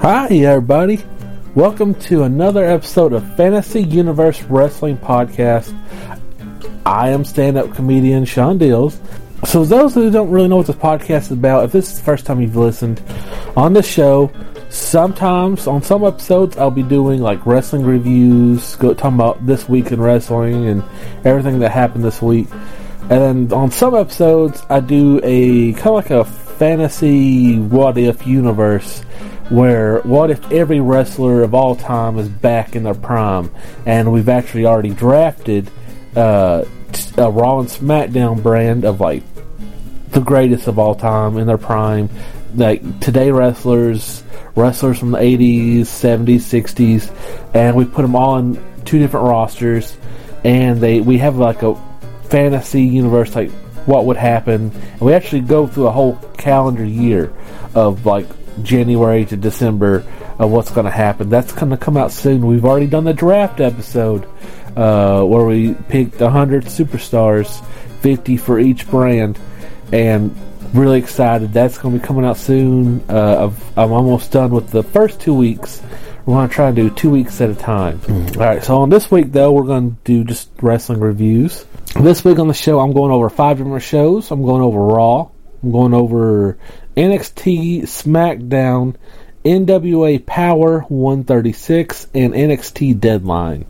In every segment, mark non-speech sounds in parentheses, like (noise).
Hi, everybody. Welcome to another episode of Fantasy Universe Wrestling Podcast. I am stand up comedian Sean Dills. So, those who don't really know what this podcast is about, if this is the first time you've listened, on the show, sometimes on some episodes, I'll be doing like wrestling reviews, go, talking about this week in wrestling and everything that happened this week. And then on some episodes, I do a kind of like a fantasy what if universe where what if every wrestler of all time is back in their prime and we've actually already drafted uh, a Raw and SmackDown brand of like the greatest of all time in their prime like today wrestlers wrestlers from the 80s 70s 60s and we put them all in two different rosters and they we have like a fantasy universe like what would happen and we actually go through a whole calendar year of like January to December of what's going to happen. That's going to come out soon. We've already done the draft episode uh, where we picked 100 superstars, 50 for each brand, and really excited. That's going to be coming out soon. Uh, I'm almost done with the first two weeks. We're going to try and do two weeks at a time. Mm. All right, so on this week, though, we're going to do just wrestling reviews. This week on the show, I'm going over five different shows. I'm going over Raw. I'm going over NXT, SmackDown, NWA Power 136, and NXT Deadline.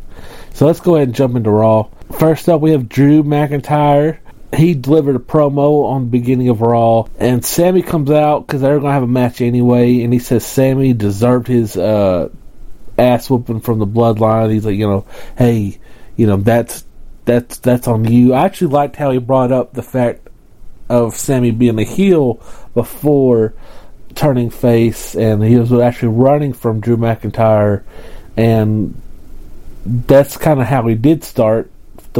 So let's go ahead and jump into Raw. First up, we have Drew McIntyre. He delivered a promo on the beginning of Raw, and Sammy comes out because they're going to have a match anyway, and he says Sammy deserved his uh, ass whooping from the bloodline. He's like, you know, hey, you know, that's that's that's on you. I actually liked how he brought up the fact of Sammy being a heel before turning face, and he was actually running from Drew McIntyre, and that's kind of how he did start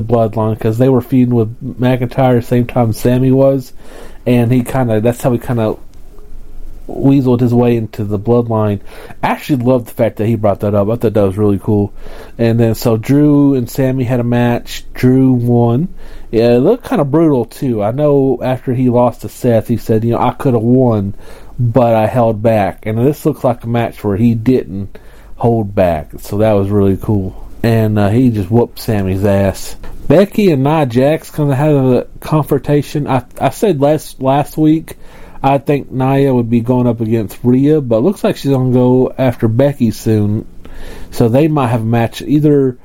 the bloodline because they were feeding with McIntyre same time Sammy was, and he kind of that's how he kind of weaseled his way into the bloodline. I actually loved the fact that he brought that up. I thought that was really cool. And then so Drew and Sammy had a match. Drew won. Yeah, it looked kind of brutal too. I know after he lost to Seth, he said, you know, I could have won, but I held back. And this looks like a match where he didn't hold back. So that was really cool. And uh, he just whooped Sammy's ass. Becky and Nia Jax kind of had a confrontation. I I said last last week I think Nia would be going up against Rhea, but looks like she's to go after Becky soon. So they might have a match either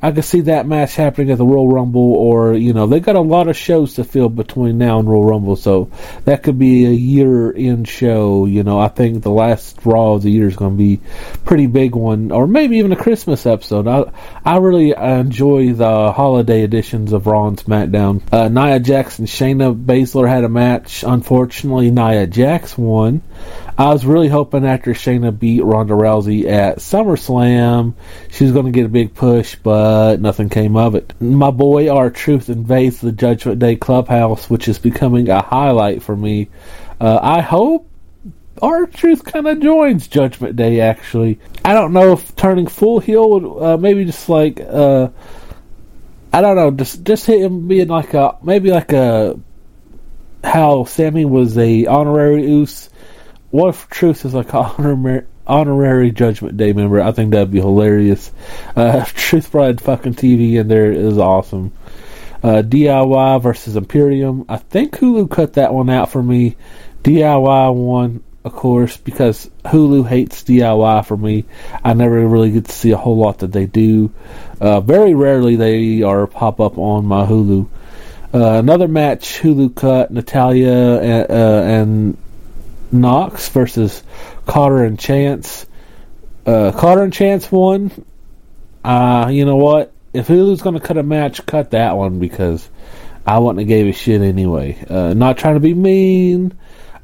I could see that match happening at the Royal Rumble, or you know, they got a lot of shows to fill between now and Royal Rumble, so that could be a year-end show. You know, I think the last Raw of the year is going to be pretty big one, or maybe even a Christmas episode. I I really enjoy the holiday editions of Raw and SmackDown. Uh, Nia and Shayna Baszler had a match. Unfortunately, Nia Jax won. I was really hoping after Shayna beat Ronda Rousey at SummerSlam, she was going to get a big push, but nothing came of it. My boy R-Truth invades the Judgment Day Clubhouse, which is becoming a highlight for me. Uh, I hope R-Truth kind of joins Judgment Day. Actually, I don't know if turning full heel would uh, maybe just like uh, I don't know, just just him being like a maybe like a how Sammy was a honorary Uce what if Truth is like honorary, honorary Judgment Day member? I think that'd be hilarious. Uh, (laughs) Truth Bride fucking TV in there is awesome. Uh, DIY versus Imperium. I think Hulu cut that one out for me. DIY won, of course, because Hulu hates DIY for me. I never really get to see a whole lot that they do. Uh, very rarely they are pop up on my Hulu. Uh, another match Hulu cut Natalya and, uh, and Nox versus Carter and Chance. Uh, Carter and Chance won. Uh, you know what? If Hulu's going to cut a match, cut that one because I wouldn't have gave a shit anyway. Uh, not trying to be mean.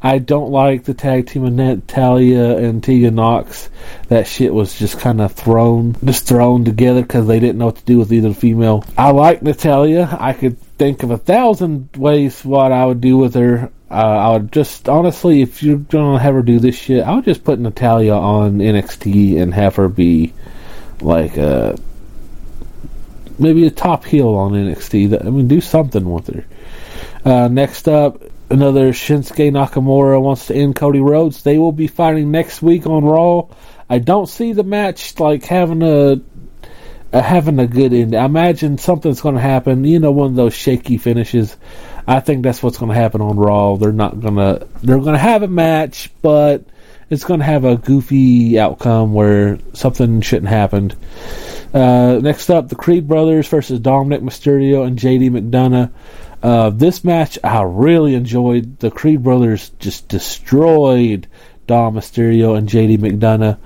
I don't like the tag team of Natalya and Tegan Nox. That shit was just kind of thrown, just thrown together because they didn't know what to do with either female. I like Natalya. I could think of a thousand ways what I would do with her. Uh, I would just honestly, if you're gonna have her do this shit, I would just put Natalya on NXT and have her be like a maybe a top heel on NXT. I mean, do something with her. Uh, next up, another Shinsuke Nakamura wants to end Cody Rhodes. They will be fighting next week on Raw. I don't see the match like having a, a having a good end. I imagine something's going to happen. You know, one of those shaky finishes. I think that's what's going to happen on Raw. They're not going to. They're going to have a match, but it's going to have a goofy outcome where something shouldn't happen. Uh, next up, the Creed brothers versus Dominic Mysterio and JD McDonagh. Uh, this match I really enjoyed. The Creed brothers just destroyed Dom Mysterio and JD McDonagh.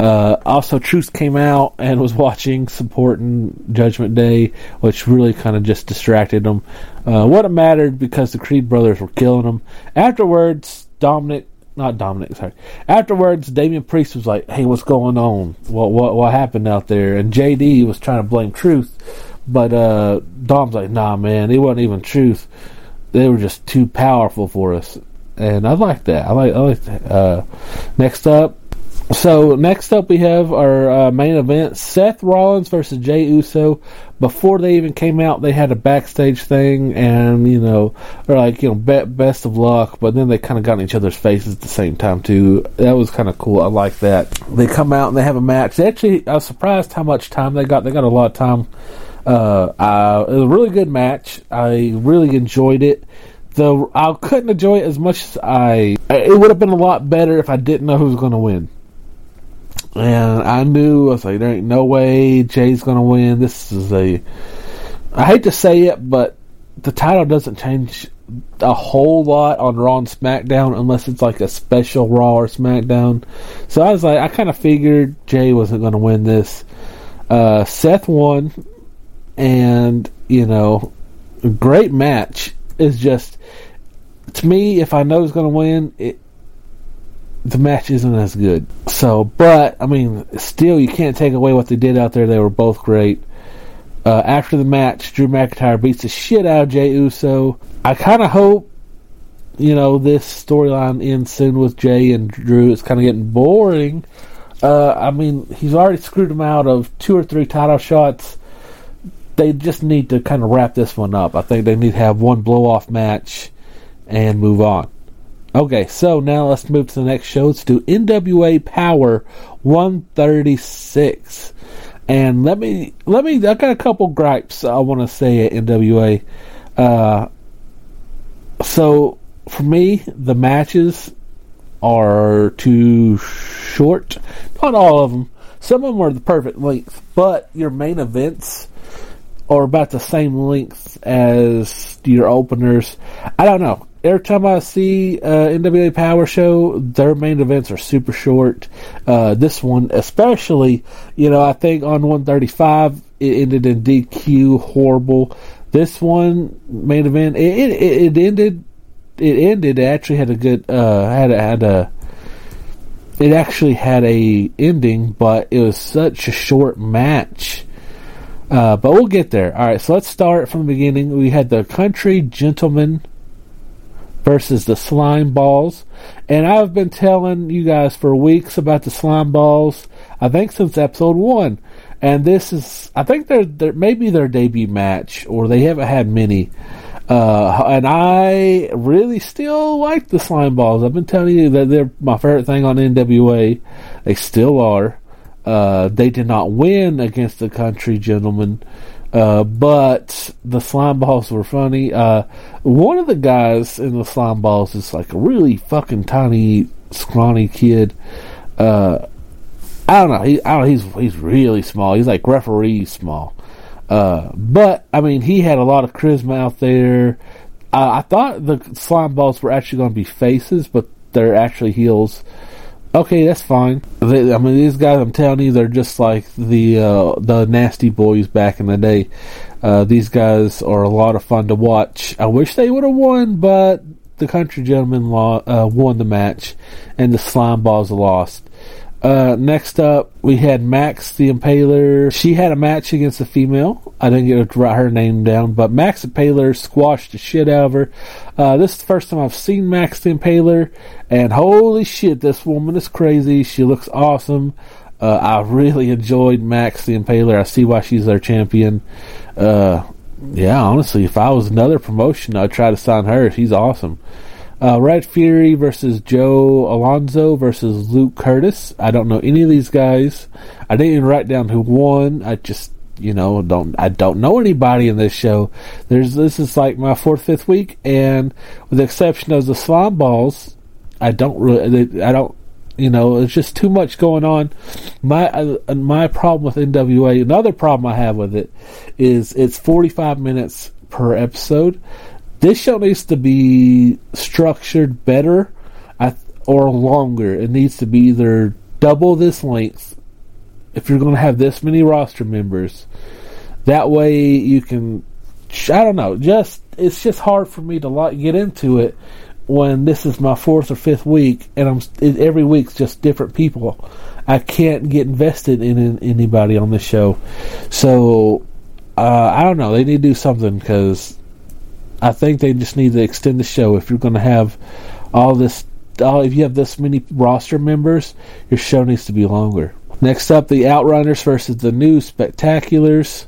Uh, also, Truth came out and was watching, supporting Judgment Day, which really kind of just distracted them. Uh, what it mattered because the Creed brothers were killing them. Afterwards, Dominic, not Dominic, sorry. Afterwards, Damian Priest was like, "Hey, what's going on? What what what happened out there?" And JD was trying to blame Truth, but uh, Dom's like, "Nah, man, it wasn't even Truth. They were just too powerful for us." And I like that. I like I like that. Uh, next up, so next up we have our uh, main event: Seth Rollins versus Jey Uso. Before they even came out, they had a backstage thing, and you know, they're like, you know, be- best of luck. But then they kind of got in each other's faces at the same time too. That was kind of cool. I like that. They come out and they have a match. They actually, I was surprised how much time they got. They got a lot of time. Uh, it was a really good match. I really enjoyed it. The I couldn't enjoy it as much as I. It would have been a lot better if I didn't know who was going to win. And I knew I was like, there ain't no way Jey's gonna win. This is a I hate to say it, but the title doesn't change a whole lot on Raw and SmackDown unless it's like a special Raw or SmackDown. So I was like, I kind of figured Jey wasn't to win this. Uh, Seth won, and you know, a great match. Is just to me, if I know he's to win, it the match isn't as good. So, but I mean, still, you can't take away what they did out there. They were both great. Uh, after the match, Drew McIntyre beats the shit out of Jey Uso. I kind of hope, you know, this storyline ends soon with Jey and Drew. It's kind of getting boring. Uh, I mean, he's already screwed him out of two or three title shots. They just need to kind of wrap this one up. I think they need to have one blow off match and move on. Okay, so now let's move to the next show. Let's do NWA Power 136. And let me let me I got a couple gripes I want to say at NWA. Uh, so for me, the matches are too short. Not all of them. Some of them are the perfect length, but your main events are about the same length as your openers. I don't know every time I see uh, NWA Power Show, their main events are super short. Uh, this one, especially, you know, I think on 135 it ended in DQ, horrible. This one main event, it it, it ended. It ended. It actually had a good. Uh, had had a. It actually had a ending, but it was such a short match. Uh, but we'll get there. All right, so let's start from the beginning. We had the Country Gentlemen versus the slime balls. And I've been telling you guys for weeks about the slime balls, I think since episode one. And this is, I think they're, they're maybe their debut match, or they haven't had many. Uh, and I really still like the slime balls. I've been telling you that they're my favorite thing on NWA. They still are. Uh, they did not win against the country gentlemen. Uh, but the slime balls were funny. Uh, one of the guys in the slime balls is like a really fucking tiny, scrawny kid. Uh, I don't know. He, I don't know. He's he's really small. He's like referee small. Uh, but I mean, he had a lot of charisma out there. I thought the slime balls were actually going to be faces, but they're actually heels. Okay, that's fine. They, I mean, these guys, I'm telling you, they're just like the uh, the nasty boys back in the day. Uh, these guys are a lot of fun to watch. I wish they would have won, but the country gentlemen lo- uh, won the match, and the slime balls lost. Uh, next up, we had Max the Impaler. She had a match against a female. I didn't get to write her name down, but Max the Impaler squashed the shit out of her. Uh, this is the first time I've seen Max the Impaler, and holy shit, this woman is crazy. She looks awesome. Uh, I really enjoyed Max the Impaler. I see why she's their champion. Uh, yeah, honestly, if I was another promotion, I'd try to sign her. She's awesome. Uh, Red Fury versus Joe Alonzo versus Luke Curtis. I don't know any of these guys. I didn't even write down who won. I just, you know, don't I don't know anybody in this show. There's this is like my fourth, fifth week, and with the exception of the slime balls, I don't really, I don't, you know, it's just too much going on. My uh, my problem with NWA, another problem I have with it, is it's 45 minutes per episode. This show needs to be structured better or longer. It needs to be either double this length if you're going to have this many roster members. That way you can. I don't know. Just it's just hard for me to like, get into it when this is my fourth or fifth week, and I'm it, every week's just different people. I can't get invested in, in anybody on this show, so uh, I don't know. They need to do something because I think they just need to extend the show. If you're going to have all this, all, if you have this many roster members, your show needs to be longer. Next up, the Outrunners versus the New Spectaculars.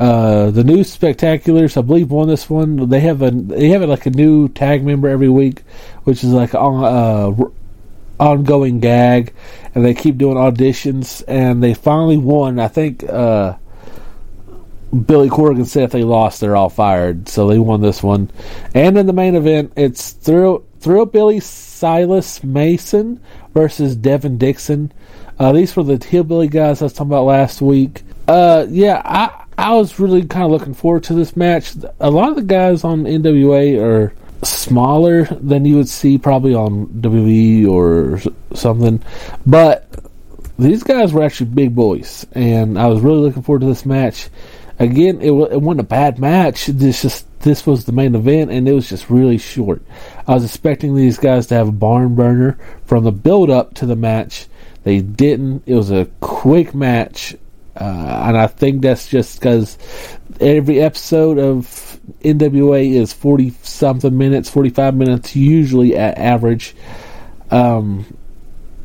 Uh, the new Spectaculars, I believe, won this one. They have a they have like a new tag member every week, which is like on uh, ongoing gag, and they keep doing auditions, and they finally won. I think uh, Billy Corgan said if they lost, they're all fired. So they won this one. And in the main event, it's through through Billy Silas Mason versus Devin Dixon. Uh, these were the hillbilly guys I was talking about last week. Uh, yeah, I I was really kind of looking forward to this match. A lot of the guys on NWA are smaller than you would see probably on WWE or something, but these guys were actually big boys, and I was really looking forward to this match again, it, it wasn't a bad match. This just this was the main event, and it was just really short. I was expecting these guys to have a barn burner from the build up to the match. They didn't. It was a quick match, uh, and I think that's just because every episode of NWA is forty something minutes, forty five minutes usually at average. Um,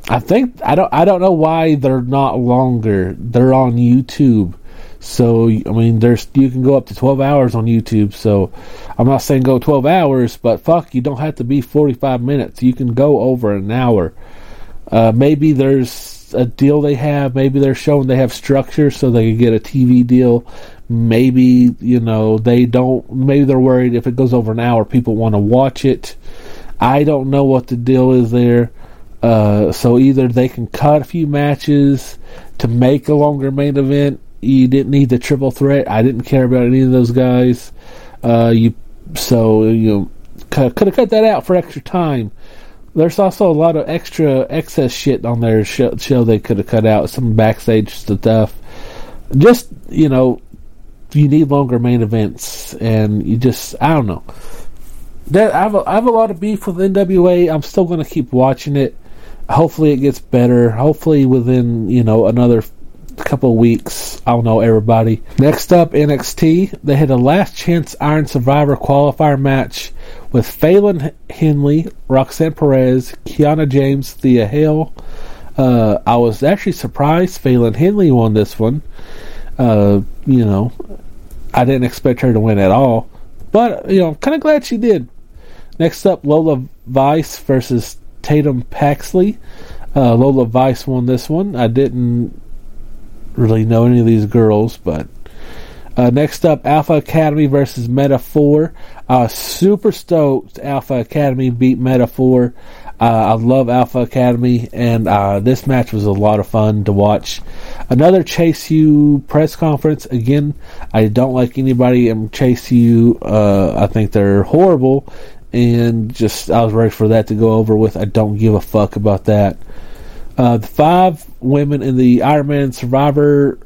I think I don't I don't know why they're not longer. They're on YouTube. So I mean, there's you can go up to 12 hours on YouTube. So I'm not saying go 12 hours, but fuck, you don't have to be 45 minutes. You can go over an hour. Uh, maybe there's a deal they have. Maybe they're showing they have structure so they can get a TV deal. Maybe you know they don't. Maybe they're worried if it goes over an hour, people want to watch it. I don't know what the deal is there. Uh, so either they can cut a few matches to make a longer main event, you didn't need the triple threat. I didn't care about any of those guys. Uh, you so you know, could have cut that out for extra time. There's also a lot of extra excess shit on their show, show they could have cut out. Some backstage stuff. Just you know, you need longer main events, and you just I don't know. That I have a, I have a lot of beef with NWA. I'm still going to keep watching it. Hopefully, it gets better. Hopefully, within you know another couple weeks. I'll know everybody. Next up, NXT. They had a last chance Iron Survivor qualifier match with Fallon Henley, Roxanne Perez, Kiana James, Thea Hale. Uh, I was actually surprised Fallon Henley won this one. Uh, you know, I didn't expect her to win at all, but you know, I'm kind of glad she did. Next up, Lola Vice versus Tatum Paxley. Uh, Lola Vice won this one. I didn't really know any of these girls, but uh, next up, Alpha Academy versus Meta 4. Uh, super stoked Alpha Academy beat Meta 4. Uh, I love Alpha Academy, and uh, this match was a lot of fun to watch. Another Chase U press conference. Again, I don't like anybody in Chase U. Uh, I think they're horrible, and just I was ready for that to go over with. I don't give a fuck about that. Uh, the five women in the Iron Man Survivor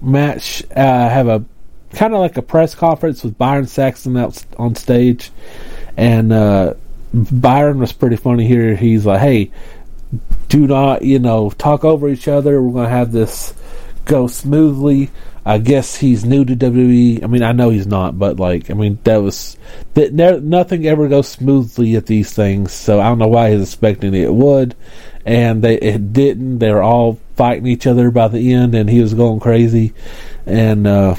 match uh, have a kind of like a press conference with Byron Saxton out on stage, and uh, Byron was pretty funny here. He's like, "Hey, do not, you know, talk over each other. We're going to have this go smoothly. I guess he's new to WWE. I mean, I know he's not, but like, I mean, that was that. Nothing ever goes smoothly at these things, so I don't know why he's expecting it would, and they it didn't. They were all fighting each other by the end, and he was going crazy, and uh,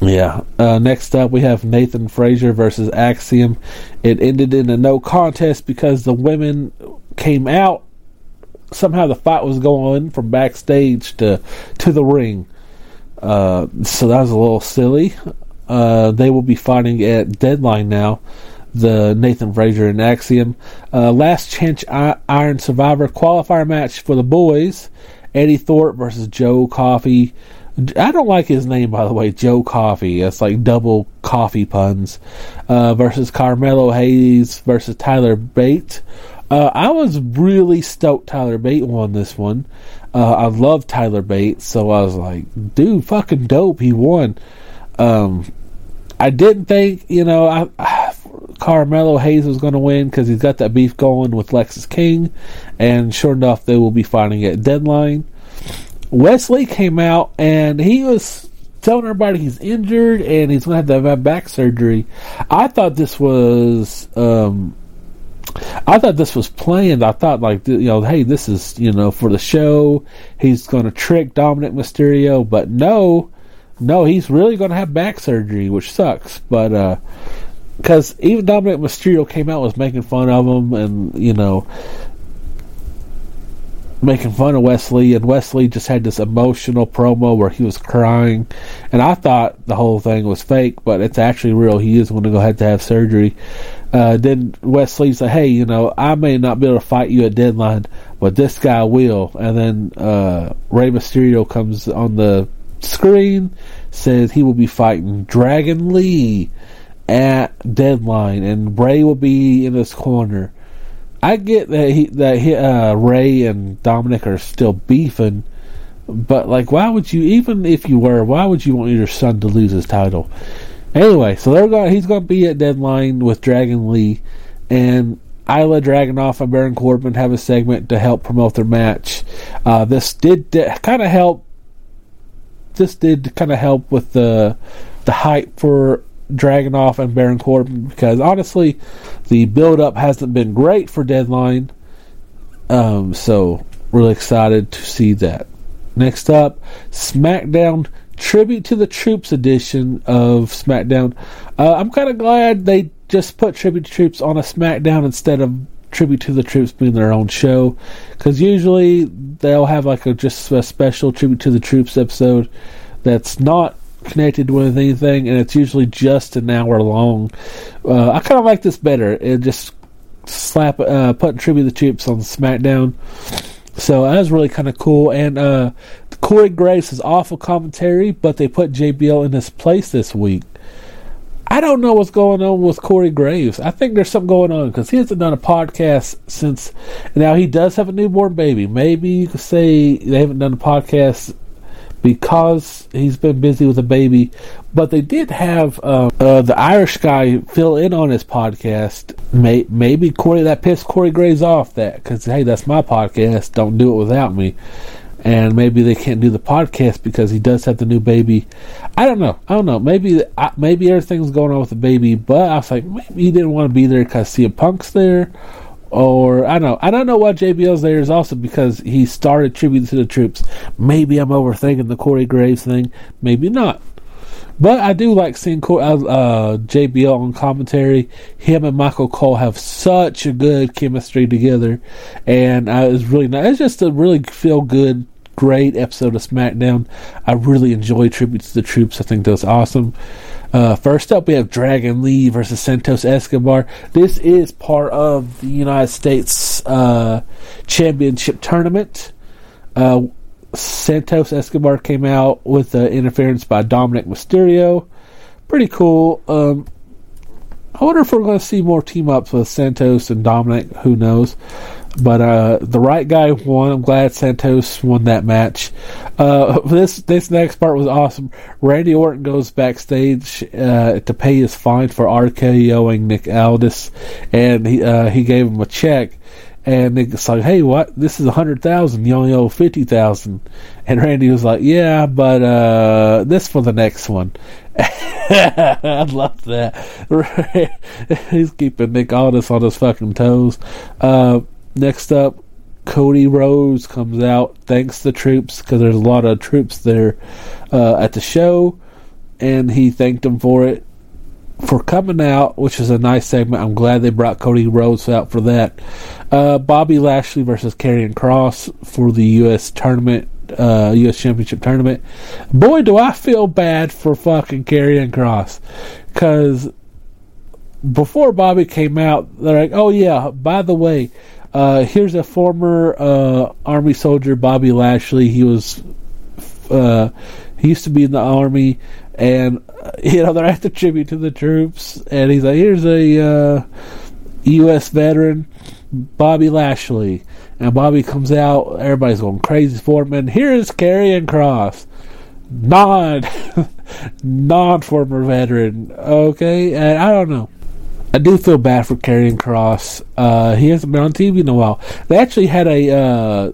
yeah. Uh, next up, we have Nathan Frazer versus Axiom. It ended in a no contest because the women came out. Somehow the fight was going from backstage to to the ring. Uh, so that was a little silly. Uh, they will be fighting at Deadline now. The Nathan Frazer and Axiom. Uh, last chance Iron Survivor qualifier match for the boys. Eddy Thorpe versus Joe Coffey. I don't like his name, by the way, Joe Coffee. That's like double coffee puns. Uh, versus Carmelo Hayes versus Tyler Bate. Uh, I was really stoked Tyler Bate won this one. Uh, I love Tyler Bate, so I was like, dude, fucking dope. He won. Um, I didn't think, you know, I, I Carmelo Hayes was going to win because he's got that beef going with Lexis King, and sure enough, they will be fighting at Deadline. Wes Lee came out and he was telling everybody he's injured and he's going to have to have back surgery. I thought this was, um, I thought this was planned. I thought like, you know, hey, this is, you know, for the show. He's going to trick Dominic Mysterio, but no, no, he's really going to have back surgery, which sucks. But, uh, because even Dominic Mysterio came out was making fun of him, and you know, making fun of Wes Lee, and Wes Lee just had this emotional promo where he was crying, and I thought the whole thing was fake, but it's actually real. He is going to go ahead to have surgery. Uh, then Wes Lee said, "Hey, you know, I may not be able to fight you at deadline, but this guy will." And then uh, Mysterio comes on the screen, says he will be fighting Dragon Lee at deadline, and Rey will be in his corner. I get that he that he, uh, Rey and Dominic are still beefing, but like, why would you? Even if you were, why would you want your son to lose his title? Anyway, so they're going. He's going to be at Deadline with Dragon Lee, and Ilja Dragunov and Baron Corbin have a segment to help promote their match. Uh, this did kind of help. This did kind of help with the the hype for Dragunov and Baron Corbin because honestly, the build up hasn't been great for Deadline. Um, so really excited to see that. Next up, SmackDown Tribute to the Troops edition of SmackDown. Uh, I'm kind of glad they just put Tribute to Troops on a SmackDown instead of Tribute to the Troops being their own show, because usually they'll have like a just a special Tribute to the Troops episode that's not connected with anything, and it's usually just an hour long. Uh, I kind of like this better. It just slap uh, putting tribute to the troops on SmackDown. So that was really kind of cool. And uh, Corey Graves is awful commentary, but they put JBL in his place this week. I don't know what's going on with Corey Graves. I think there's something going on because he hasn't done a podcast since. Now he does have a newborn baby. Maybe you could say they haven't done a podcast because he's been busy with a baby. But they did have uh, uh, the Irish guy fill in on his podcast. May, maybe Corey that pissed Corey Gray's off that because hey, that's my podcast. Don't do it without me. And maybe they can't do the podcast because he does have the new baby. I don't know. I don't know. Maybe maybe everything's going on with the baby, but I was like, maybe he didn't want to be there because CM Punk's there, or I don't know. I don't know why JBL's there is also because he started tribute to the troops. Maybe I'm overthinking the Corey Graves thing. Maybe not. But I do like seeing uh, uh JBL on commentary. Him and Michael Cole have such a good chemistry together, and uh, it's really nice. It's just a really feel good, great episode of SmackDown. I really enjoy tribute to the troops. I think that was awesome. Uh, first up, we have Dragon Lee versus Santos Escobar. This is part of the United States uh, Championship Tournament. Uh, Santos Escobar came out with interference by Dominic Mysterio. Pretty cool. Um, I wonder if we're going to see more team ups with Santos and Dominic. Who knows? But uh, the right guy won. I'm glad Santos won that match. Uh, (laughs) this this next part was awesome. Randy Orton goes backstage uh, to pay his fine for RKOing Nick Aldis, and he uh, he gave him a check. And it's like, hey, what? This is a hundred thousand. You only owe fifty thousand. And Randy was like, yeah, but uh, this for the next one. (laughs) I love that. (laughs) He's keeping Nick Aldis on his fucking toes. Uh, next up, Cody Rhodes comes out, thanks the troops because there's a lot of troops there uh, at the show, and he thanked them for it for coming out, which is a nice segment. I'm glad they brought Cody Rhodes out for that. Uh, Bobby Lashley versus Karrion Kross for the U.S. tournament, uh, U.S. Championship tournament. Boy, do I feel bad for fucking Karrion Kross because before Bobby came out, they're like, "Oh yeah, by the way." Uh, here's a former uh, Army soldier, Bobby Lashley. He was uh, he used to be in the army, and uh, you know they're (laughs) at the tribute to the troops, and he's like, "Here's a U.S. Uh, veteran, Bobby Lashley," and Bobby comes out. Everybody's going crazy for him, and here's Karrion Kross non (laughs) non former veteran. Okay, and I don't know. I do feel bad for Karrion Kross. Uh, he hasn't been on TV in a while. They actually had a uh,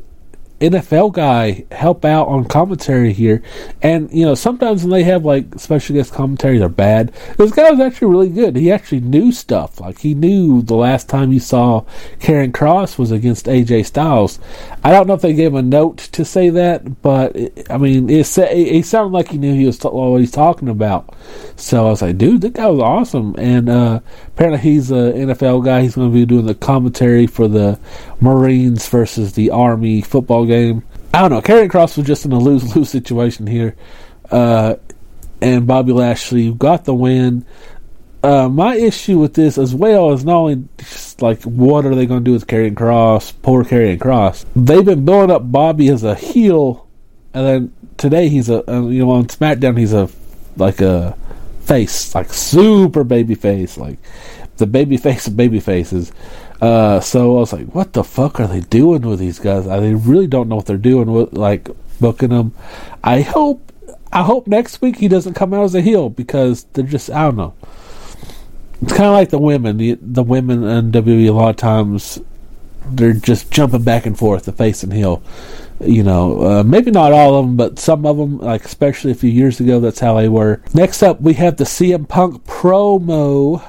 NFL guy help out on commentary here. And, you know, sometimes when they have like special guest commentary, they're bad. This guy was actually really good. He actually knew stuff. Like, he knew the last time you saw Karrion Kross was against AJ Styles. I don't know if they gave him a note to say that, but it, I mean, it, it, sounded like he knew he was t- what he's talking about. So I was like, dude, that guy was awesome. And uh, apparently he's an NFL guy. He's going to be doing the commentary for the Marines versus the Army football game. I don't know. Karrion Kross was just in a lose (laughs) lose situation here. Uh, and Bobby Lashley got the win. Uh, my issue with this, as well, is not only just like what are they going to do with Karrion Kross, poor Karrion Kross. They've been building up Bobby as a heel, and then today he's a uh, you know on SmackDown he's a like a face, like super baby face, like the baby face of baby faces. Uh, so I was like, what the fuck are they doing with these guys? I they really don't know what they're doing with like booking them. I hope I hope next week he doesn't come out as a heel because they're just I don't know. It's kind of like the women. The, the women in WWE a lot of times they're just jumping back and forth, the face and heel. You know, uh, maybe not all of them, but some of them, like especially a few years ago, that's how they were. Next up, we have the CM Punk promo,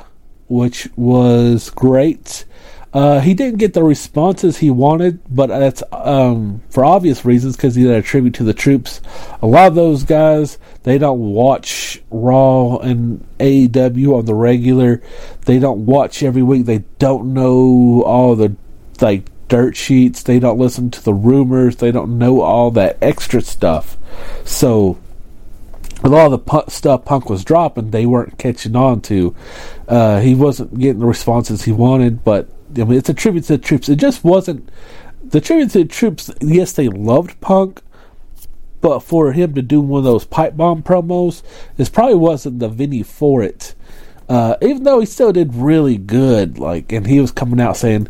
which was great. Uh, he didn't get the responses he wanted, but that's um, for obvious reasons because he had a tribute to the troops. A lot of those guys they don't watch Raw and AEW on the regular. They don't watch every week. They don't know all the like dirt sheets. They don't listen to the rumors. They don't know all that extra stuff. So, with all the pu- stuff Punk was dropping, they weren't catching on to. Uh, he wasn't getting the responses he wanted, but I mean, it's a tribute to the troops. It just wasn't the tribute to the troops. Yes, they loved Punk, but for him to do one of those pipe bomb promos, this probably wasn't the Vinny for it. Uh, even though he still did really good, like, and he was coming out saying,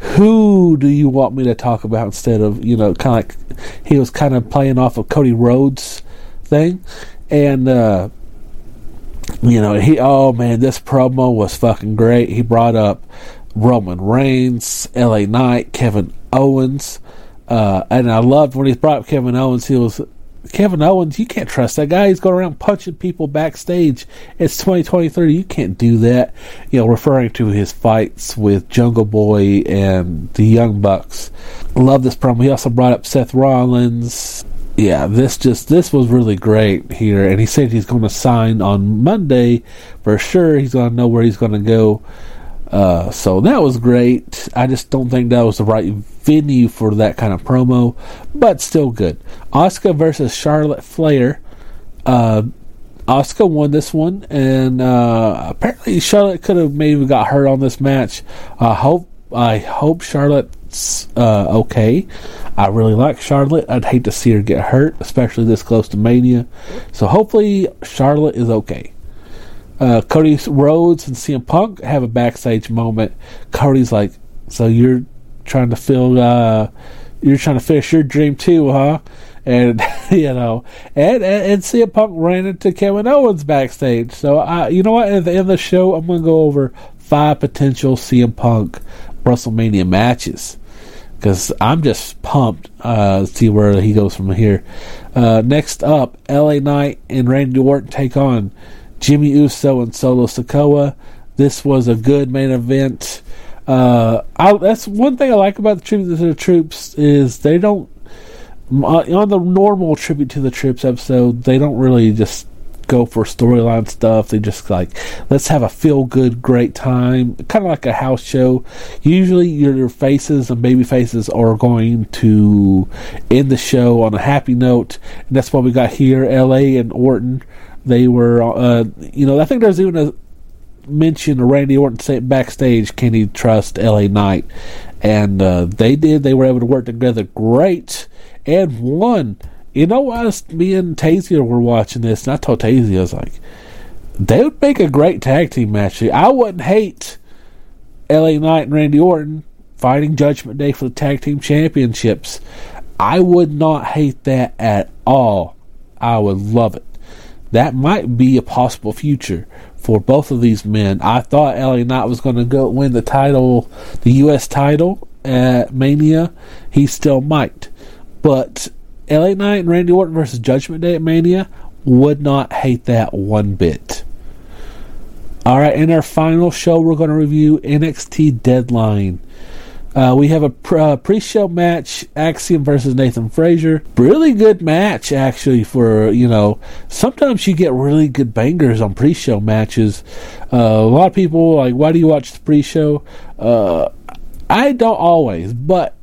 who do you want me to talk about instead of you know kind of like he was kind of playing off of Cody Rhodes thing and uh you know he oh man this promo was fucking great he brought up Roman Reigns LA Knight Kevin Owens uh and I loved when he brought up Kevin Owens he was Kevin Owens, you can't trust that guy. He's going around punching people backstage. It's 2023. You can't do that. You know, referring to his fights with Jungle Boy and the Young Bucks. Love this promo. He also brought up Seth Rollins. Yeah, this just this was really great here. And he said he's going to sign on Monday for sure. He's going to know where he's going to go. Uh, so that was great. I just don't think that was the right venue for that kind of promo, but still good. Asuka versus Charlotte Flair. Uh, Asuka won this one, and uh, apparently Charlotte could have maybe got hurt on this match. I hope I hope Charlotte's uh, okay. I really like Charlotte. I'd hate to see her get hurt, especially this close to Mania. So hopefully Charlotte is okay. Uh, Cody Rhodes and CM Punk have a backstage moment. Cody's like, "So you're trying to fill, uh, you're trying to finish your dream too, huh?" And (laughs) you know, and, and and CM Punk ran into Kevin Owens backstage. So I, you know what? At the end of the show, I'm to go over five potential CM Punk WrestleMania matches. because I'm just pumped uh, see where he goes from here. Uh, next up, LA Knight and Randy Orton take on Jimmy Uso and Solo Sikoa. This was a good main event. Uh, I, that's one thing I like about the tribute to the troops is they don't on the normal tribute to the troops episode they don't really just go for storyline stuff. They just like let's have a feel good, great time, kind of like a house show. Usually, your faces and baby faces are going to end the show on a happy note, and that's what we got here. L.A. and Orton, they were, uh, you know, I think there's even a mention of Randy Orton saying backstage, "Can he trust L.A. Knight?" And uh, they did. They were able to work together great and won you know, as me and Tazia were watching this, and I told Tazia, I was like, they would make a great tag team match. I wouldn't hate LA Knight and Randy Orton fighting Judgment Day for the tag team championships. I would not hate that at all. I would love it. That might be a possible future for both of these men. I thought LA Knight was going to go win the title, the U.S. title at Mania. He still might. But LA Knight and Randy Orton versus Judgment Day at Mania would not hate that one bit. All right, in our final show, we're going to review NXT Deadline. Uh, we have a uh, pre-show match: Axiom versus Nathan Frazer. Really good match, actually. For you know, sometimes you get really good bangers on pre-show matches. Uh, a lot of people like, why do you watch the pre-show? Uh, I don't always, but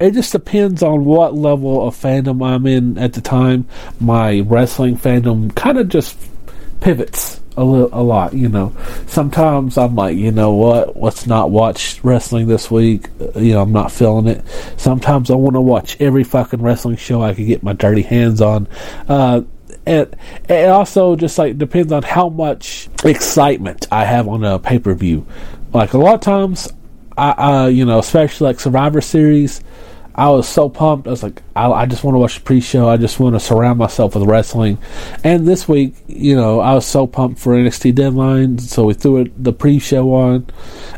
it just depends on what level of fandom I'm in at the time. My wrestling fandom kind of just pivots a a lot. You know, sometimes I'm like, you know what? Let's not watch wrestling this week. You know, I'm not feeling it. Sometimes I want to watch every fucking wrestling show I can get my dirty hands on. Uh, and it also just like depends on how much excitement I have on a pay per view. Like a lot of times, I, uh, you know, especially like Survivor Series, I was so pumped. I was like, I, I just want to watch the pre-show. I just want to surround myself with wrestling. And this week, you know, I was so pumped for NXT Deadline, so we threw it, the pre-show on.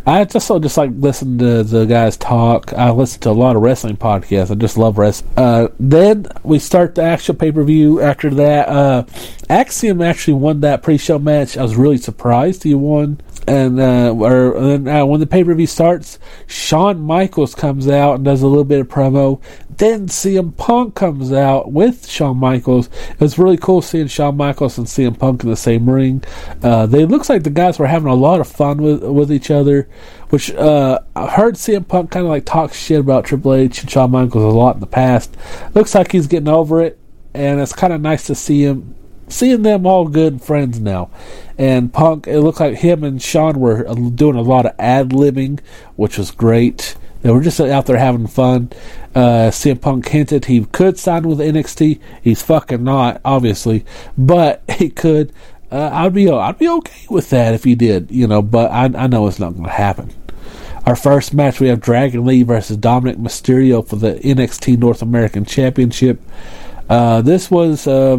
I just so just like listen to the guys talk. I listen to a lot of wrestling podcasts. I just love wrestling. Uh, then we start the actual pay-per-view. After that, uh, Axiom actually won that pre-show match. I was really surprised he won and uh, or and, uh, when the pay per view starts, Shawn Michaels comes out and does a little bit of promo. Then CM Punk comes out with Shawn Michaels. It was really cool seeing Shawn Michaels and CM Punk in the same ring. Uh, they looks like the guys were having a lot of fun with with each other. Which uh, I heard CM Punk kind of like talk shit about Triple H and Shawn Michaels a lot in the past. Looks like he's getting over it, and it's kind of nice to see him seeing them all good friends now. And Punk, it looked like him and Shawn were doing a lot of ad libbing, which was great. They were just out there having fun. Uh, CM Punk hinted he could sign with NXT. He's fucking not, obviously, but (laughs) he could. Uh, I'd be I'd be okay with that if he did, you know. But I, I know it's not going to happen. Our first match, we have Dragon Lee versus Dominic Mysterio for the NXT North American Championship. Uh, this was uh,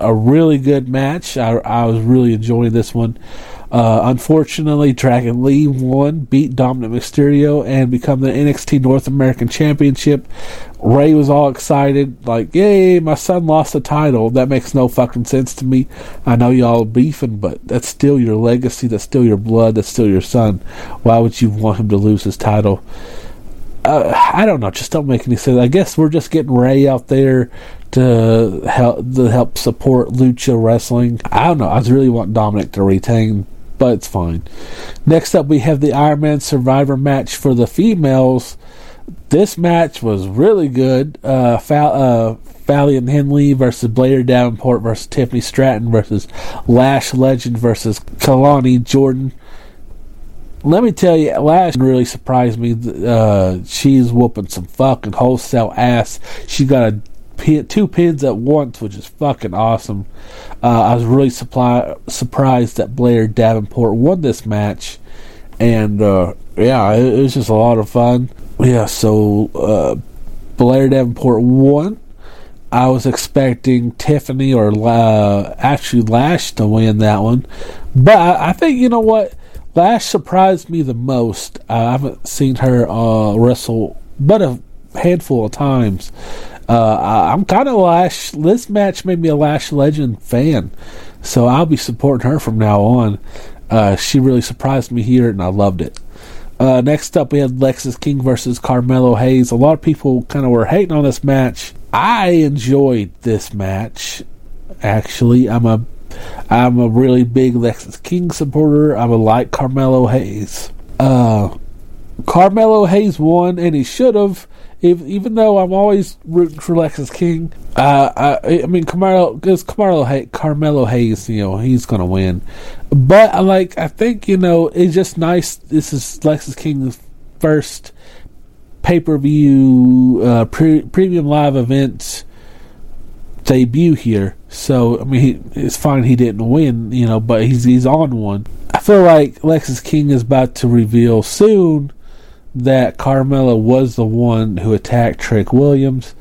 a really good match. I, I was really enjoying this one. Uh, unfortunately, Dragon Lee won, beat Dominic Mysterio, and become the NXT North American Championship. Rey was all excited, like, "Yay, my son lost the title." That makes no fucking sense to me. I know y'all beefing, but that's still your legacy. That's still your blood. That's still your son. Why would you want him to lose his title? Uh, I don't know. Just don't make any sense. I guess we're just getting Rey out there to help to help support lucha wrestling. I don't know. I really want Dominic to retain, but it's fine. Next up, we have the Iron Man Survivor match for the females. This match was really good. Uh, Fal- uh, Henley versus Blair Davenport versus Tiffany Stratton versus Lash Legend versus Kelani Jordan. Let me tell you, Lash really surprised me. Uh, she's whooping some fucking wholesale ass. She got a pin, two pins at once, which is fucking awesome. Uh, I was really supply, surprised that Blair Davenport won this match, and uh, yeah, it, it, was just a lot of fun. Yeah, so uh, Blair Davenport won. I was expecting Tiffany or actually Lash to win that one, but I, I, think you know what. Lash surprised me the most. I haven't seen her uh, wrestle but a handful of times. Uh, I'm kind of Lash. This match made me a Lash Legend fan, so I'll be supporting her from now on. Uh, she really surprised me here, and I loved it. Uh, next up, we had Lexis King versus Carmelo Hayes. A lot of people kind of were hating on this match. I enjoyed this match. Actually, I'm a I'm a really big Lexis King supporter. I'm a like Carmelo Hayes. Uh, Carmelo Hayes won, and he should have. Even though I'm always rooting for Lexis King, uh, I, I mean Carmelo because Carmelo Carmelo Hayes, you know, he's gonna win. But I like, I think you know, it's just nice. This is Lexis King's first pay per view uh, pre- premium live event debut here. So I mean, he, it's fine he didn't win, you know, but he's he's on one. I feel like Lexis King is about to reveal soon that Carmelo was the one who attacked Trick Williams.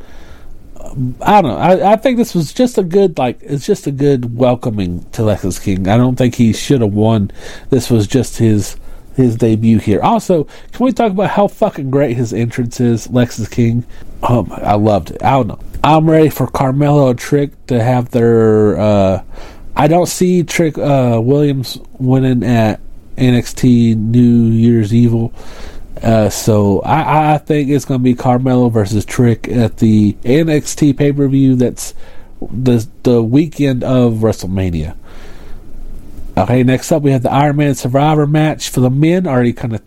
I don't know. I, I think this was just a good, like, it's just a good welcoming to Lexis King. I don't think he should have won. This was just his his debut here. Also, can we talk about how fucking great his entrance is, Lexis King? Oh I loved it. I don't know. I'm ready for Carmelo Trick to have their. Uh, I don't see Trick uh, Williams winning at NXT New Year's Evil. Uh, so I, I think it's going to be Carmelo versus Trick at the NXT pay per view. That's the the weekend of WrestleMania. Okay, next up we have the Iron Man Survivor match for the men. Already kind of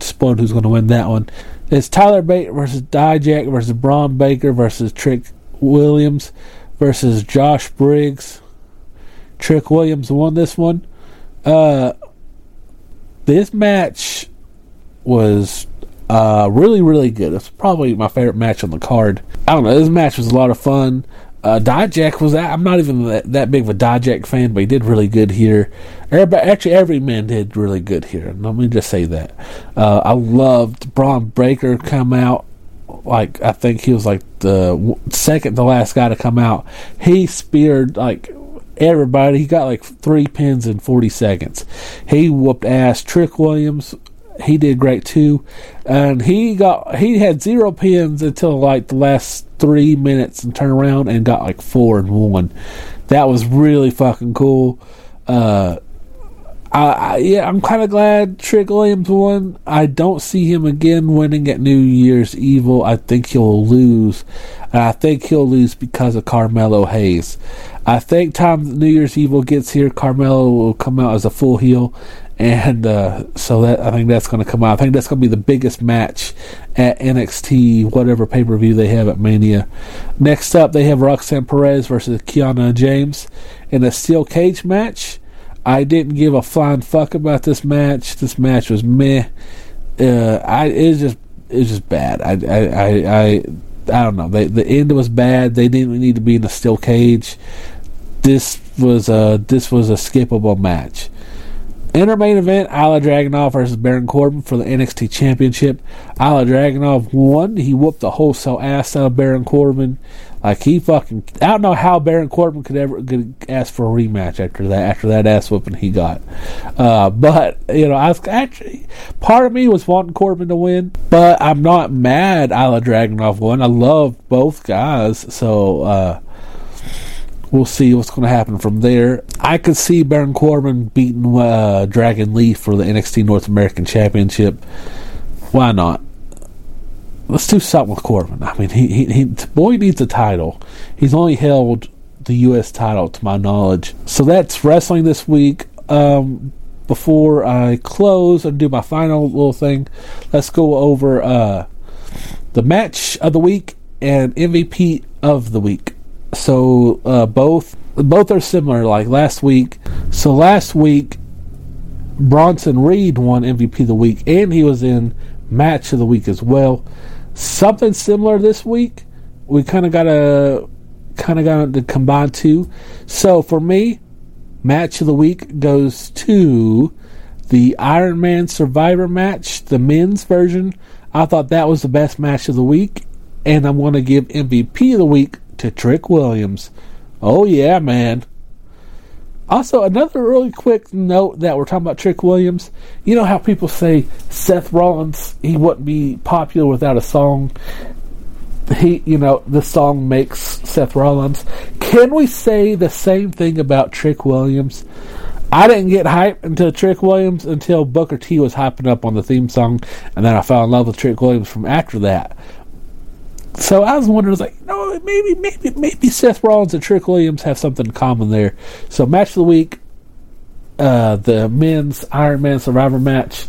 spoiled who's going to win that one. It's Tyler Bate versus Dijak versus Bron Breaker versus Trick Williams versus Josh Briggs. Trick Williams won this one. Uh, this match was uh, really, really good. It's probably my favorite match on the card. I don't know. This match was a lot of fun. Uh, Dijak was that. I'm not even that, that, big of a Dijak fan, but he did really good here. Everybody, actually, every man did really good here. Let me just say that. Uh, I loved Bron Breaker come out. Like I think he was like the second to last guy to come out. He speared like everybody. He got like three pins in 40 seconds. He whooped ass. Trick Williams he did great too, and he got he had zero pins until like the last three minutes and turned around and got like four and one. That was really fucking cool. Uh, I, I, yeah, I'm kind of glad Trick Williams won. I don't see him again winning at New Year's Evil. I think he'll lose. And I think he'll lose because of Carmelo Hayes. I think time New Year's Evil gets here, Carmelo will come out as a full heel, and uh, so that I think that's going to come out. I think that's going to be the biggest match at NXT, whatever pay per view they have at Mania. Next up, they have Roxanne Perez versus Kiana James in a steel cage match. I didn't give a flying fuck about this match. This match was meh. Uh, I it's just it's just bad. I I I. I I don't know. They, the end was bad. They didn't need to be in a steel cage. This was a this was a skippable match. In our main event, Ilja Dragunov versus Baron Corbin for the NXT Championship. Ilja Dragunov won. He whooped the wholesale ass out of Baron Corbin. Like he fucking, I don't know how Baron Corbin could ever could ask for a rematch after that after that ass whooping he got. Uh, but you know, I was actually part of me was wanting Corbin to win, but I'm not mad. Ilja Dragunov won. I love both guys, so. Uh, we'll see what's going to happen from there. I could see Baron Corbin beating uh, Dragon Lee for the NXT North American Championship. Why not? Let's do something with Corbin. I mean, he, he, he boy needs a title. He's only held the U.S. title, to my knowledge. So that's wrestling this week. Um, before I close and do my final little thing, let's go over uh, the match of the week and MVP of the week so uh, both both are similar. Like last week, so last week Bronson Reed won MVP of the week, and he was in Match of the Week as well. Something similar this week. We kind of got a kind of got to combine two. So for me, Match of the Week goes to the Iron Man Survivor match, the men's version. I thought that was the best match of the week, and I'm going to give MVP of the week to Trick Williams. Oh, yeah, man. Also, another really quick note that we're talking about Trick Williams. You know how people say Seth Rollins, he wouldn't be popular without a song? he, you know, the song makes Seth Rollins. Can we say the same thing about Trick Williams? I didn't get hyped until Trick Williams until Booker T was hyping up on the theme song, and then I fell in love with Trick Williams from after that. So I was wondering, was like, no, maybe, maybe, maybe Seth Rollins and Trick Williams have something in common there. So match of the week, uh, the men's Iron Man Survivor match,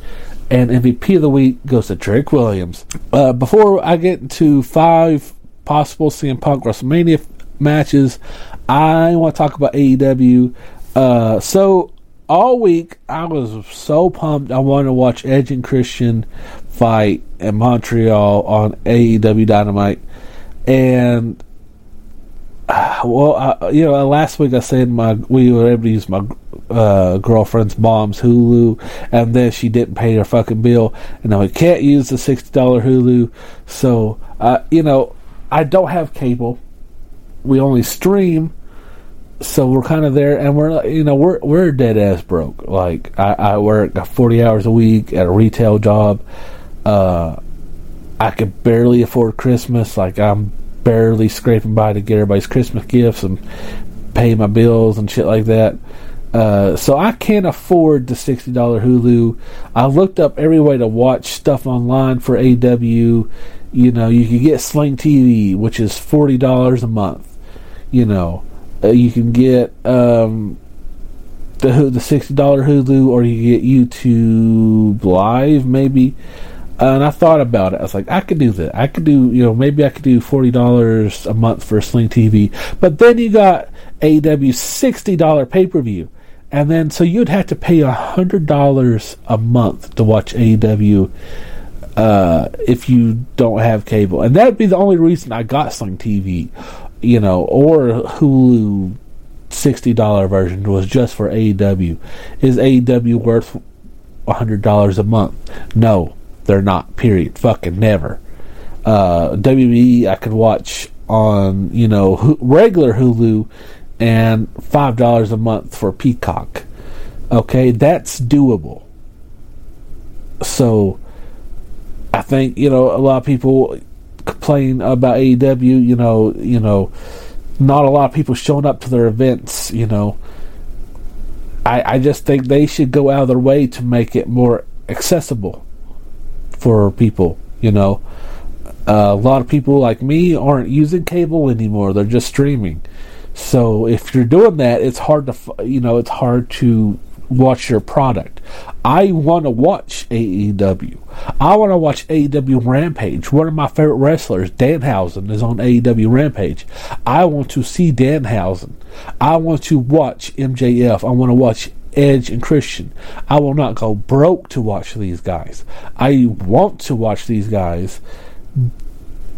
and MVP of the week goes to Trick Williams. Uh, before I get into five possible CM Punk WrestleMania matches, I want to talk about AEW. Uh, so all week I was so pumped. I wanted to watch Edge and Christian fight in Montreal on AEW Dynamite, and (sighs) well, I, you know, last week I said my we were able to use my uh, girlfriend's mom's Hulu, and then she didn't pay her fucking bill, and now we can't use the sixty dollar Hulu. So, uh, you know, I don't have cable. We only stream, so we're kind of there, and we're you know we're we're dead ass broke. Like I, I work forty hours a week at a retail job. Uh, I could barely afford Christmas. Like I'm barely scraping by to get everybody's Christmas gifts and pay my bills and shit like that. Uh, so I can't afford the sixty dollar Hulu. I looked up every way to watch stuff online for AEW. You know, you can get Sling TV, which is forty dollars a month. You know, uh, you can get um, the the sixty dollar Hulu, or you get YouTube Live, maybe. Uh, and I thought about it. I was like, I could do that. I could do, you know, maybe I could do forty dollars a month for Sling TV. But then you got AEW sixty dollar pay per view, and then so you'd have to pay hundred dollars a month to watch AEW uh, if you don't have cable, and that'd be the only reason I got Sling TV, you know, or Hulu sixty dollar version was just for AEW. Is AEW worth hundred dollars a month? No they're not. Period. Fucking never. Uh, WWE I could watch on you know regular Hulu and five dollars a month for Peacock. Okay, that's doable. So I think you know a lot of people complain about AEW. You know, you know, not a lot of people showing up to their events. You know, I I just think they should go out of their way to make it more accessible for people. You know, uh, a lot of people like me aren't using cable anymore; they're just streaming. So if you're doing that, it's hard to you know it's hard to watch your product. I want to watch AEW. I want to watch AEW Rampage. One of my favorite wrestlers, Danhausen, is on AEW Rampage. I want to see Danhausen. I want to watch MJF. I want to watch Edge and Christian. I will not go broke to watch these guys. I want to watch these guys.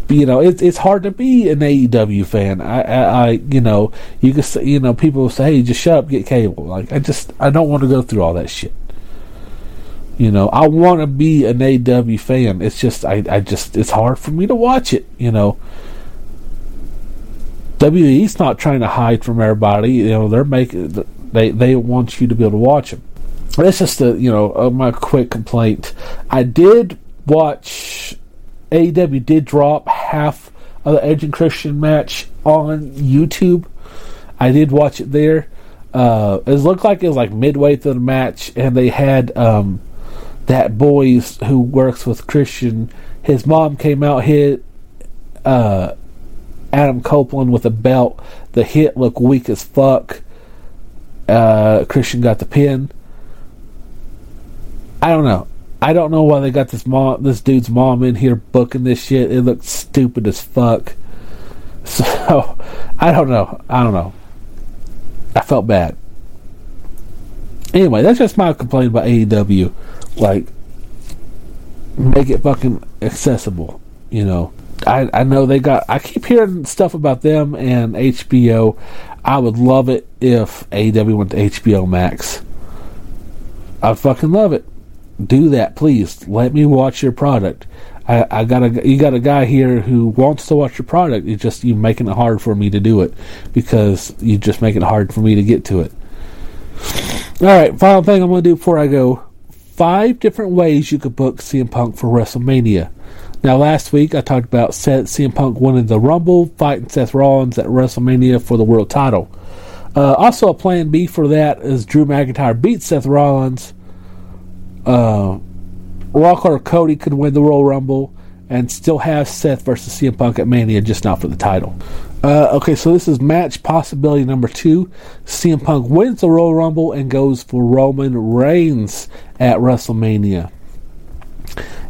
You know, it's it's hard to be an AEW fan. I, I, I you know, you can say, you know, people say, "Hey, just shut up, get cable." Like, I just, I don't want to go through all that shit. You know, I want to be an AEW fan. It's just, I, I just, it's hard for me to watch it. You know, WWE's not trying to hide from everybody. You know, they're making they they want you to be able to watch them. That's just a you know my quick complaint. I did watch AEW did drop half of the Edge and Christian match on YouTube. I did watch it there. Uh, it looked like it was like midway through the match, and they had um, that boys who works with Christian. His mom came out hit uh, Adam Copeland with a belt. The hit looked weak as fuck. Uh, Christian got the pin. I don't know. I don't know why they got this mom, this dude's mom in here booking this shit. It looks stupid as fuck. So (laughs) I don't know. I don't know. I felt bad. Anyway, that's just my complaint about AEW. Like, make it fucking accessible. You know, I I know they got. I keep hearing stuff about them and HBO. I would love it if AEW went to HBO Max. I'd fucking love it. Do that, please. Let me watch your product. I, I got a you got a guy here who wants to watch your product. It's just you making it hard for me to do it because you just make it hard for me to get to it. All right, final thing I'm going to do before I go: five different ways you could book CM Punk for WrestleMania. Now, last week I talked about Seth, CM Punk winning the Rumble, fighting Seth Rollins at WrestleMania for the world title. Uh, also, a plan B for that is Drew McIntyre beats Seth Rollins. Uh, Rock or Cody could win the Royal Rumble and still have Seth versus CM Punk at Mania, just not for the title. Uh, okay, so this is match possibility number two. CM Punk wins the Royal Rumble and goes for Roman Reigns at WrestleMania.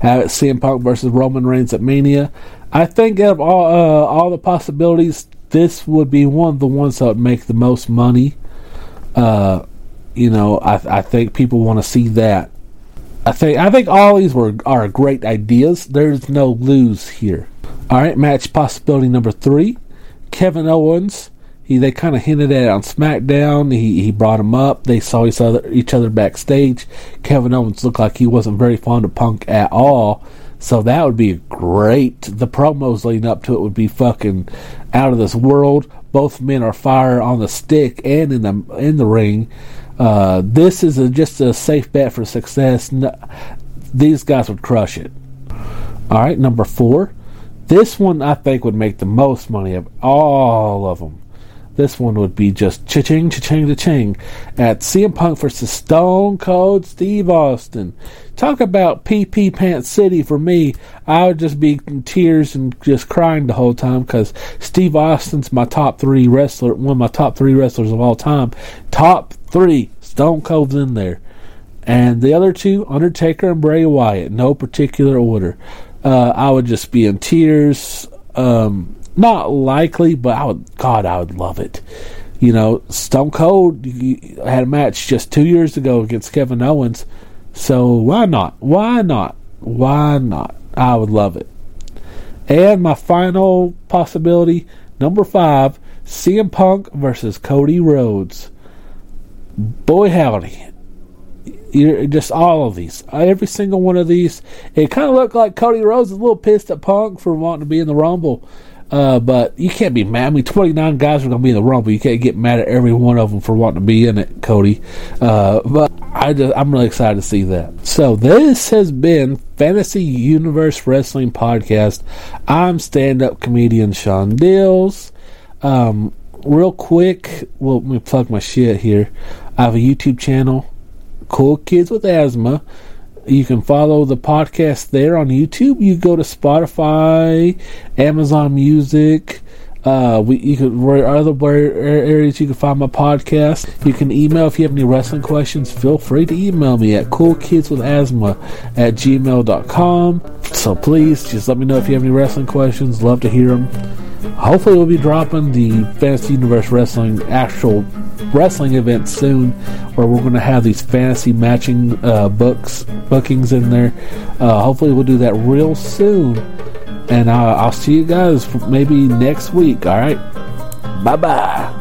Have it CM Punk versus Roman Reigns at Mania. I think out of all uh, all the possibilities, this would be one of the ones that would make the most money. Uh, you know, I, I think people want to see that. I think I think all these were are great ideas. There's no lose here. All right, match possibility number three: Kevin Owens. He they kind of hinted at it on SmackDown. He he brought him up. They saw each other each other backstage. Kevin Owens looked like he wasn't very fond of Punk at all. So that would be great. The promos leading up to it would be fucking out of this world. Both men are fire on the stick and in the in the ring. Uh, this is a, just a safe bet for success. No, these guys would crush it. All right, number four. This one I think would make the most money of all of them. This one would be just cha-ching, cha-ching, cha-ching at CM Punk versus Stone Cold Steve Austin. Talk about PP Pants City for me. I would just be in tears and just crying the whole time because Steve Austin's my top three wrestler, one of my top three wrestlers of all time. Top three, Stone Cold's in there. And the other two, Undertaker and Bray Wyatt, no particular order. Uh, I would just be in tears. Um, not likely, but I would. God, I would love it. You know, Stone Cold had a match just two years ago against Kevin Owens, so why not? Why not? Why not? I would love it. And my final possibility, number five, CM Punk versus Cody Rhodes. Boy, howdy. You're just all of these, every single one of these. It kind of looked like Cody Rhodes was a little pissed at Punk for wanting to be in the Rumble. Uh, but you can't be mad. I mean, 29 guys are going to be in the Rumble. You can't get mad at every one of them for wanting to be in it, Cody. Uh, but I just, I'm really excited to see that. So this has been Fantasy Universe Wrestling Podcast. I'm stand-up comedian Sean Dills. Um, real quick, well, let me plug my shit here. I have a YouTube channel, Cool Kids with Asthma. You can follow the podcast there on YouTube. You go to Spotify, Amazon Music. Uh, we you can where other areas you can find my podcast. You can email if you have any wrestling questions. Feel free to email me at coolkidswithasthma at gmail.com. So please just let me know if you have any wrestling questions. Love to hear them. Hopefully, we'll be dropping the Fantasy Universe Wrestling actual wrestling event soon, where we're going to have these fantasy matching uh, books bookings in there. Uh, hopefully, we'll do that real soon, and uh, I'll see you guys maybe next week. All right, bye bye.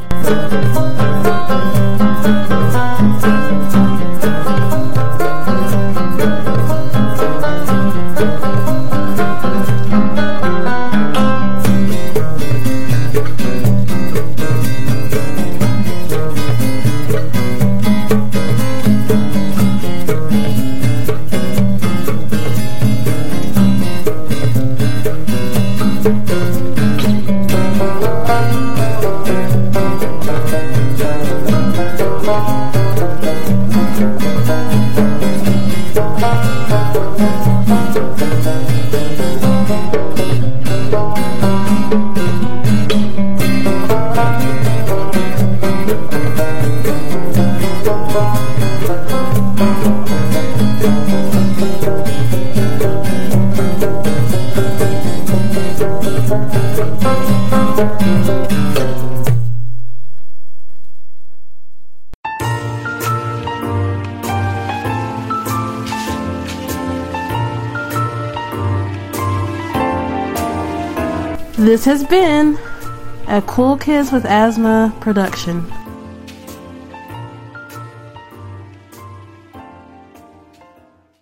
Has been a Cool Kids with Asthma production.